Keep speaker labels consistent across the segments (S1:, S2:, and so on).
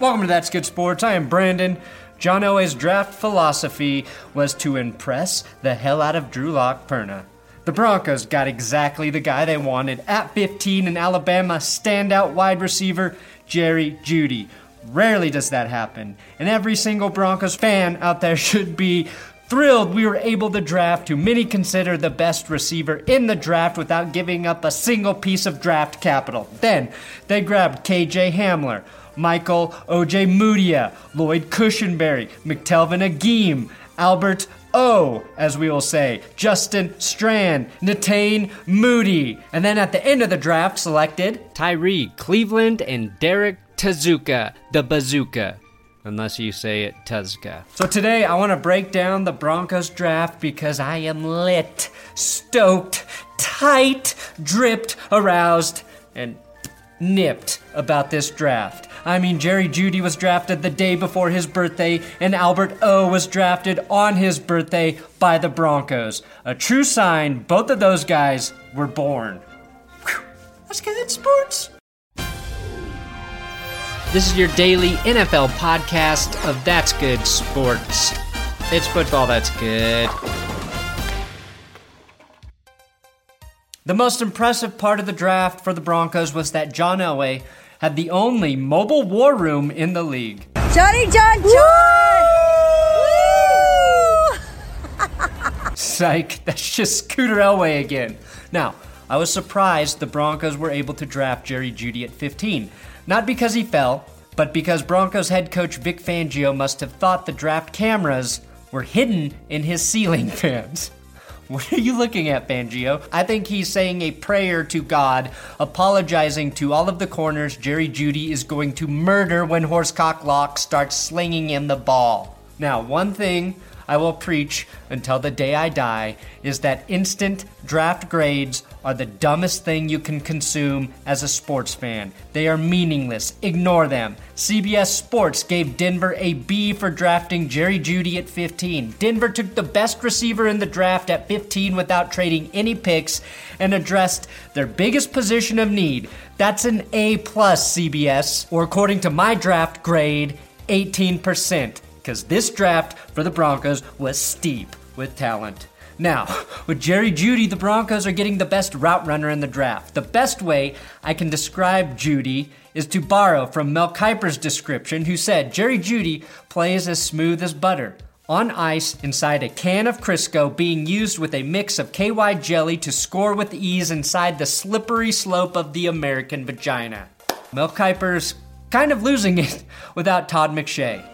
S1: Welcome to That's Good Sports. I am Brandon. John Elway's draft philosophy was to impress the hell out of Drew Lock Perna. The Broncos got exactly the guy they wanted at 15 in Alabama standout wide receiver Jerry Jeudy. Rarely does that happen, and every single Broncos fan out there should be thrilled we were able to draft who many consider the best receiver in the draft without giving up a single piece of draft capital. Then they grabbed KJ Hamler, Michael Ojemudia, Lloyd Cushenberry, McTelvin Agim, Albert O, as we will say, Justin Strnad, Netane Muti, and then at the end of the draft selected Tyree Cleveland and Derek Tazuka, the bazooka. Unless you say it Tuzka. So today I want to break down the Broncos draft because I am lit, stoked, tight, dripped, aroused, and nipped about this draft. I mean, Jerry Jeudy was drafted the day before his birthday, and Albert O was drafted on his birthday by the Broncos. A true sign both of those guys were born. Whew. Let's get sports. This is your daily NFL podcast of That's Good Sports. It's football that's good. The most impressive part of the draft for the Broncos was that John Elway had the only mobile war room in the league.
S2: Johnny John John!
S1: Psych, that's just Scooter Elway again. Now, I was surprised the Broncos were able to draft Jerry Jeudy at 15. Not because he fell, but because Broncos head coach Vic Fangio must have thought the draft cameras were hidden in his ceiling fans. What are you looking at, Fangio? I think he's saying a prayer to God, apologizing to all of the corners Jerry Jeudy is going to murder when Horsecock Lock starts slinging him the ball. Now, one thing I will preach until the day I die is that instant draft grades are the dumbest thing you can consume as a sports fan. They are meaningless. Ignore them. CBS Sports gave Denver a B for drafting Jerry Jeudy at 15. Denver took the best receiver in the draft at 15 without trading any picks and addressed their biggest position of need. That's an A plus CBS, or according to my draft grade, 18% because this draft for the Broncos was steep with talent. Now, with Jerry Jeudy, the Broncos are getting the best route runner in the draft. The best way I can describe Jeudy is to borrow from Mel Kiper's description, who said Jerry Jeudy plays as smooth as butter. On ice, inside a can of Crisco, being used with a mix of KY jelly to score with ease inside the slippery slope of the American vagina. Mel Kiper's kind of losing it without Todd McShay.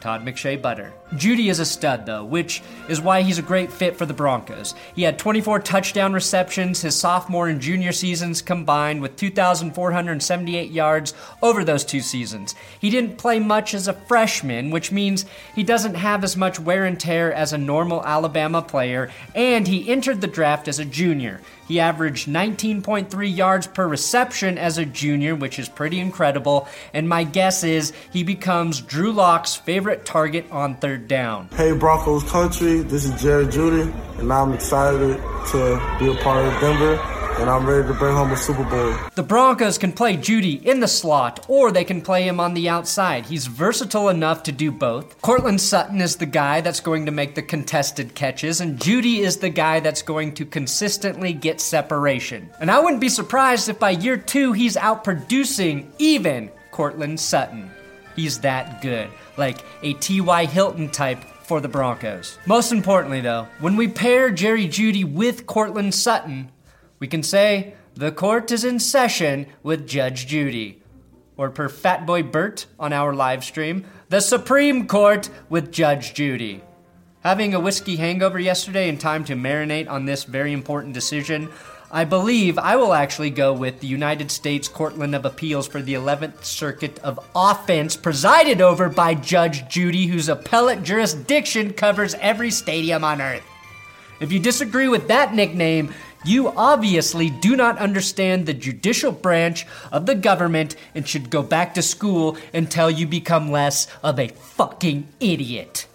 S1: Todd McShay Butter. Jeudy is a stud, though, which is why he's a great fit for the Broncos. He had 24 touchdown receptions his sophomore and junior seasons combined, with 2,478 yards over those two seasons. He didn't play much as a freshman, which means he doesn't have as much wear and tear as a normal Alabama player, and he entered the draft as a junior. He averaged 19.3 yards per reception as a junior, which is pretty incredible, and my guess is he becomes Drew Lock's favorite target on third down.
S3: Hey Broncos country, this is Jerry Jeudy, and I'm excited to be a part of Denver and I'm ready to bring home a Super Bowl.
S1: The Broncos can play Jeudy in the slot, or they can play him on the outside. He's versatile enough to do both. Courtland Sutton is the guy that's going to make the contested catches, and Jeudy is the guy that's going to consistently get separation. And I wouldn't be surprised if by year two he's outproducing even Courtland Sutton. He's that good, like a T.Y. Hilton type for the Broncos. Most importantly, though, when we pair Jerry Jeudy with Courtland Sutton, we can say the court is in session with Judge Judy. Or per Fatboy Bert on our live stream, the Supreme Court with Judge Judy. Having a whiskey hangover yesterday in time to marinate on this very important decision, I believe I will actually go with the United States Courtland of Appeals for the 11th Circuit of Offense, presided over by Judge Judy, whose appellate jurisdiction covers every stadium on earth. If you disagree with that nickname, you obviously do not understand the judicial branch of the government and should go back to school until you become less of a fucking idiot.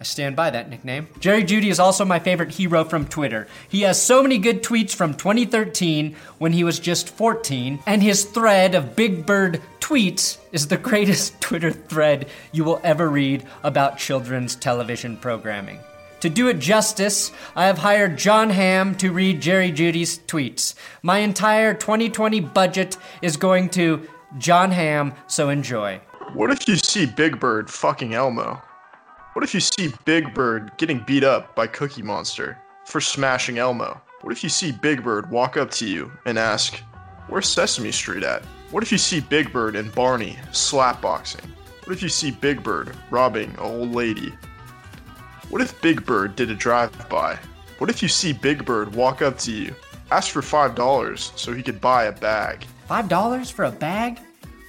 S1: I stand by that nickname. Jerry Jeudy is also my favorite hero from Twitter. He has so many good tweets from 2013 when he was just 14, and his thread of Big Bird tweets is the greatest Twitter thread you will ever read about children's television programming. To do it justice, I have hired Jon Hamm to read Jerry Jeudy's tweets. My entire 2020 budget is going to Jon Hamm, so enjoy.
S4: What if you see Big Bird fucking Elmo? What if you see Big Bird getting beat up by Cookie Monster for smashing Elmo? What if you see Big Bird walk up to you and ask, Where's Sesame Street at? What if you see Big Bird and Barney slapboxing? What if you see Big Bird robbing an old lady? What if Big Bird did a drive-by? What if you see Big Bird walk up to you, ask for $5 so he could buy a bag?
S1: $5 for a bag?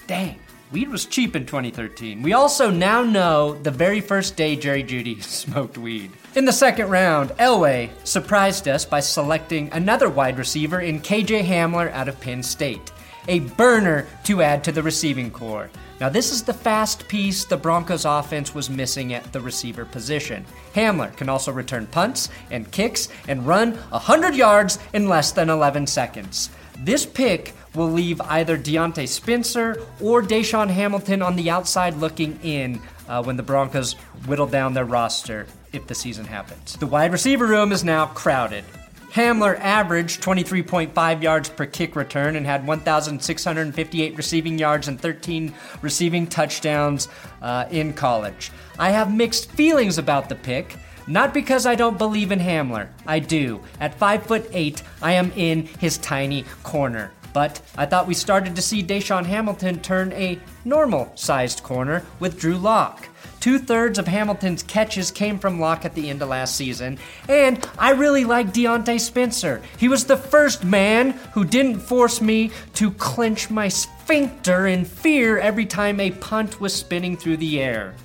S1: Dang. Weed was cheap in 2013. We also now know the very first day Jerry Jeudy smoked weed. In the second round, Elway surprised us by selecting another wide receiver in KJ Hamler out of Penn State, a burner to add to the receiving core. Now, this is the fast piece the Broncos offense was missing at the receiver position. Hamler can also return punts and kicks and run 100 yards in less than 11 seconds. This pick will leave either Diontae Spencer or DaeSean Hamilton on the outside looking in uh, when the Broncos whittle down their roster if the season happens. The wide receiver room is now crowded. Hamler averaged 23.5 yards per kick return and had 1,658 receiving yards and 13 receiving touchdowns uh, in college. I have mixed feelings about the pick. Not because I don't believe in Hamler. I do. At 5 foot 8, I am in his tiny corner. But I thought we started to see DaeSean Hamilton turn a normal sized corner with Drew Lock. Two thirds of Hamilton's catches came from Lock at the end of last season, and I really like Diontae Spencer. He was the first man who didn't force me to clench my sphincter in fear every time a punt was spinning through the air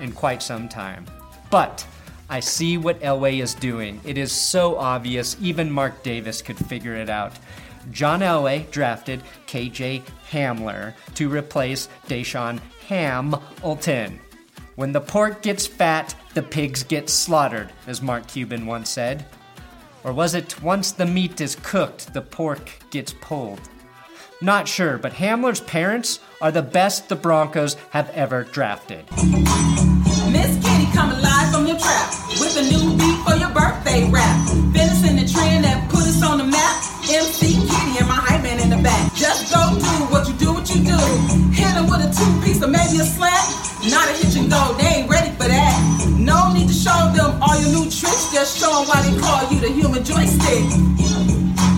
S1: in quite some time. But I see what Elway is doing. It is so obvious, even Mark Davis could figure it out. John Elway drafted KJ Hamler to replace DaeSean Hamilton. When the pork gets fat, the pigs get slaughtered, as Mark Cuban once said. Or was it once the meat is cooked, the pork gets pulled? Not sure, but Hamler's parents are the best the Broncos have ever drafted.
S5: Miss Kitty coming live from your trap with a new beat for your birthday rap. With a two piece or maybe a slap. Not a hitch and go, they ain't ready for that. No need to show them all your new tricks. Just show them why they call you the human joystick.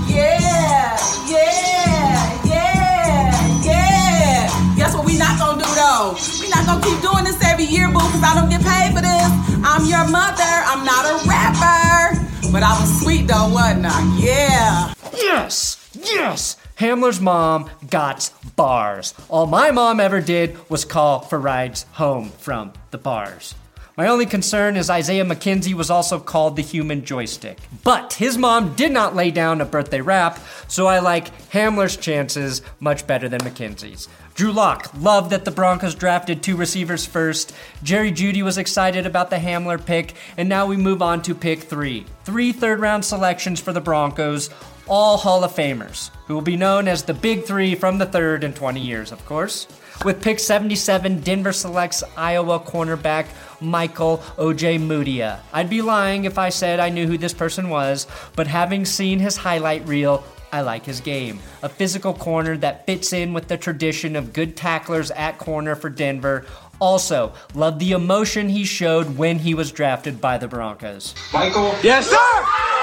S5: Yeah, yeah, yeah, yeah. Guess what we not gonna do though? We not gonna keep doing this every year, boo, cause I don't get paid for this. I'm your mother, I'm not a rapper. But I was sweet though, wasn't I? Yeah.
S1: Yes! Yes! Hamler's mom got bars. All my mom ever did was call for rides home from the bars. My only concern is Isaiah McKenzie was also called the human joystick. But his mom did not lay down a birthday rap, so I like Hamler's chances much better than McKenzie's. Drew Lock loved that the Broncos drafted two receivers first. Jerry Jeudy was excited about the Hamler pick, and now we move on to pick three. Three third round selections for the Broncos, all Hall of Famers, who will be known as the Big Three from the third in 20 years, of course. With pick 77, Denver selects Iowa cornerback Michael Ojemudia. I'd be lying if I said I knew who this person was, but having seen his highlight reel, I like his game. A physical corner that fits in with the tradition of good tacklers at corner for Denver. Also, love the emotion he showed when he was drafted by the Broncos.
S6: Michael.
S7: Yes, sir!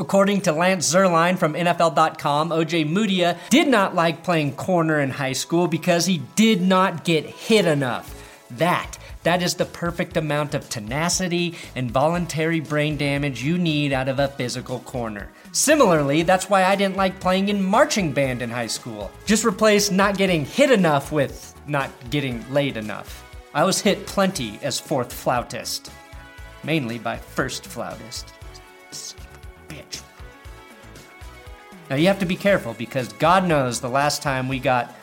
S1: According to Lance Zierlein from NFL.com, Ojemudia did not like playing corner in high school because he did not get hit enough. That that is the perfect amount of tenacity and voluntary brain damage you need out of a physical corner. Similarly, that's why I didn't like playing in marching band in high school. Just replace not getting hit enough with not getting laid enough. I was hit plenty as fourth flautist, mainly by first flautist. Bitch. Now you have to be careful because God knows the last time we got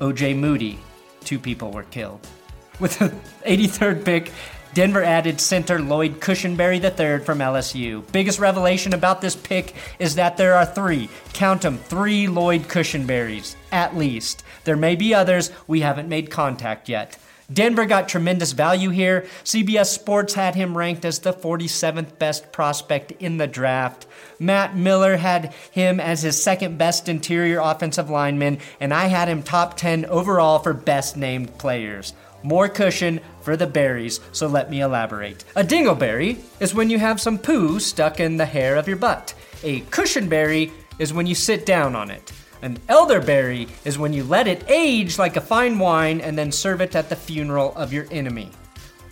S1: OJ Moody, two people were killed. With the 83rd pick, Denver added center Lloyd Cushenberry III from LSU. Biggest revelation about this pick is that there are three, count them, three Lloyd Cushenberries, at least. There may be others, we haven't made contact yet. Denver got tremendous value here. CBS Sports had him ranked as the 47th best prospect in the draft. Matt Miller had him as his second best interior offensive lineman, and I had him top 10 overall for best named players. More cushion for the berries, so let me elaborate. A dingleberry is when you have some poo stuck in the hair of your butt. A cushionberry is when you sit down on it. An elderberry is when you let it age like a fine wine and then serve it at the funeral of your enemy.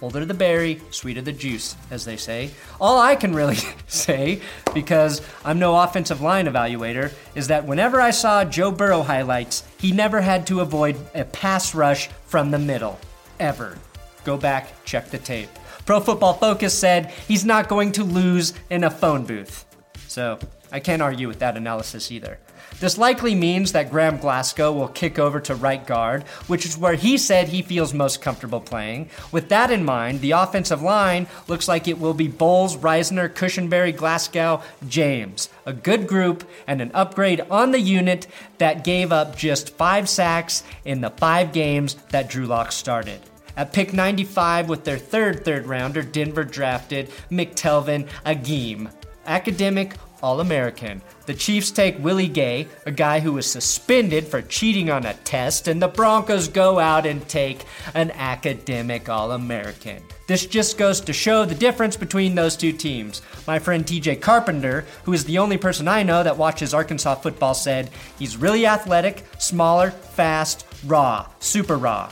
S1: Older the berry, sweeter the juice, as they say. All I can really say, because I'm no offensive line evaluator, is that whenever I saw Joe Burrow highlights, he never had to avoid a pass rush from the middle. Ever. Go back, check the tape. Pro Football Focus said he's not going to lose in a phone booth. So, I can't argue with that analysis either. This likely means that Graham Glasgow will kick over to right guard, which is where he said he feels most comfortable playing. With that in mind, the offensive line looks like it will be Bolles, Risner, Cushenberry, Glasgow, James. A good group and an upgrade on the unit that gave up just five sacks in the five games that Drew Lock started. At pick 95 with their third third rounder, Denver drafted McTelvin Agim, academic All American. The Chiefs take Willie Gay, a guy who was suspended for cheating on a test, and the Broncos go out and take an academic All American. This just goes to show the difference between those two teams. My friend TJ Carpenter, who is the only person I know that watches Arkansas football, said he's really athletic, smaller, fast, raw, super raw.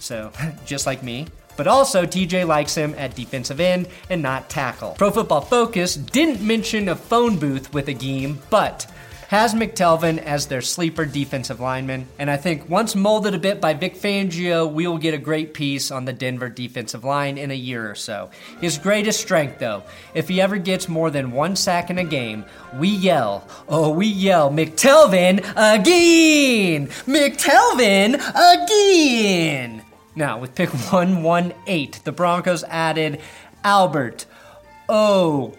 S1: So, just like me. But also, TJ likes him at defensive end and not tackle. Pro Football Focus didn't mention a phone booth with Agim, but has McTelvin as their sleeper defensive lineman. And I think once molded a bit by Vic Fangio, we will get a great piece on the Denver defensive line in a year or so. His greatest strength, though, if he ever gets more than one sack in a game, we yell, oh, we yell, McTelvin again! McTelvin again! Now, with pick 118, the Broncos added Albert Okuwe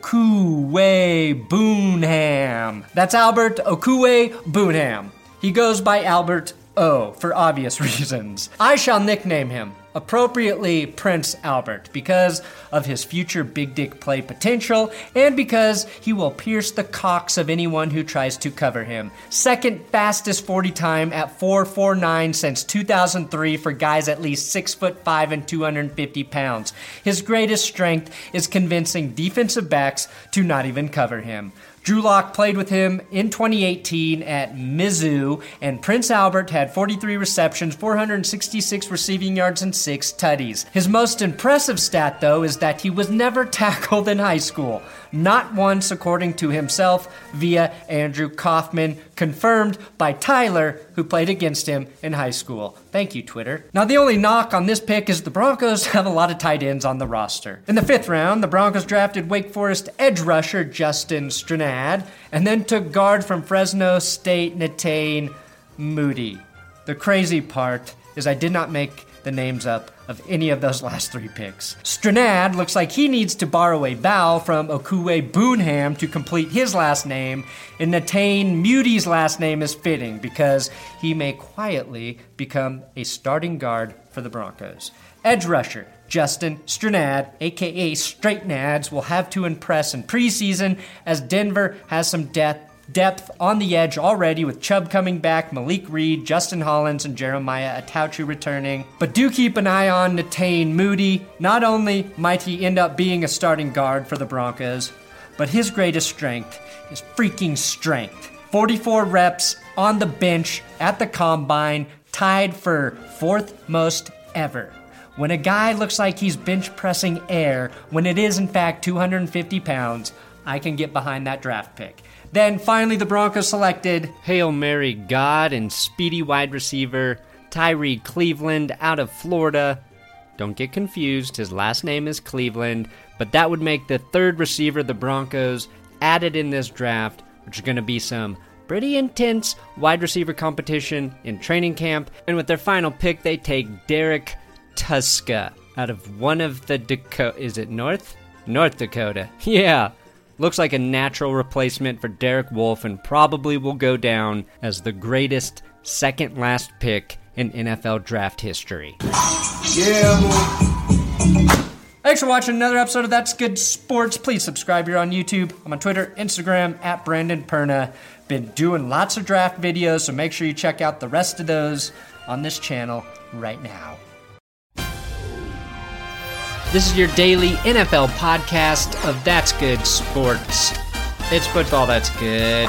S1: Boonham. That's Albert Okuwe Boonham. He goes by Albert O for obvious reasons. I shall nickname him appropriately Prince Albert because of his future big dick play potential and because he will pierce the cocks of anyone who tries to cover him. Second fastest 40 time at 449 since 2003 for guys at least 6 foot 5 and 250 pounds. His greatest strength is convincing defensive backs to not even cover him. Drew Lock played with him in 2018 at Mizzou, and Prince Albert had 43 receptions, 466 receiving yards, and six tutties. His most impressive stat, though, is that he was never tackled in high school. Not once, according to himself, via Andrew Kaufman, confirmed by Tyler, who played against him in high school. Thank you, Twitter. Now, the only knock on this pick is the Broncos have a lot of tight ends on the roster. In the fifth round, the Broncos drafted Wake Forest edge rusher Justin Strnad, and then took guard from Fresno State Netane Muti. The crazy part is I did not make the names up of any of those last three picks. Strnad looks like he needs to borrow a vowel from Okwuegbunam to complete his last name, and Netane Muti's last name is fitting because he may quietly become a starting guard for the Broncos. Edge rusher Justin Strnad, aka Straight Nads, will have to impress in preseason as Denver has some depth depth on the edge already with Chubb coming back, Malik Reed, Justin Hollins, and Jeremiah Attaochu returning. But do keep an eye on Netane Muti. Not only might he end up being a starting guard for the Broncos, but his greatest strength is freaking strength. 44 reps on the bench at the combine, tied for fourth most ever. When a guy looks like he's bench pressing air when it is in fact 250 pounds, I can get behind that draft pick. Then finally, the Broncos selected Hail Mary God and speedy wide receiver Tyree Cleveland out of Florida. Don't get confused, his last name is Cleveland, but that would make the third receiver the Broncos added in this draft, which is going to be some pretty intense wide receiver competition in training camp. And with their final pick, they take Derrek Tuszka out of one of the Dakota. Is it North? North Dakota. Yeah. Looks like a natural replacement for Derek Wolfe and probably will go down as the greatest second last pick in NFL draft history.
S7: Yeah, boy.
S1: Thanks for watching another episode of That's Good Sports. Please subscribe here on YouTube. I'm on Twitter, Instagram, at Brandon Perna. Been doing lots of draft videos, so make sure you check out the rest of those on this channel right now. This is your daily NFL podcast of That's Good Sports. It's football that's good.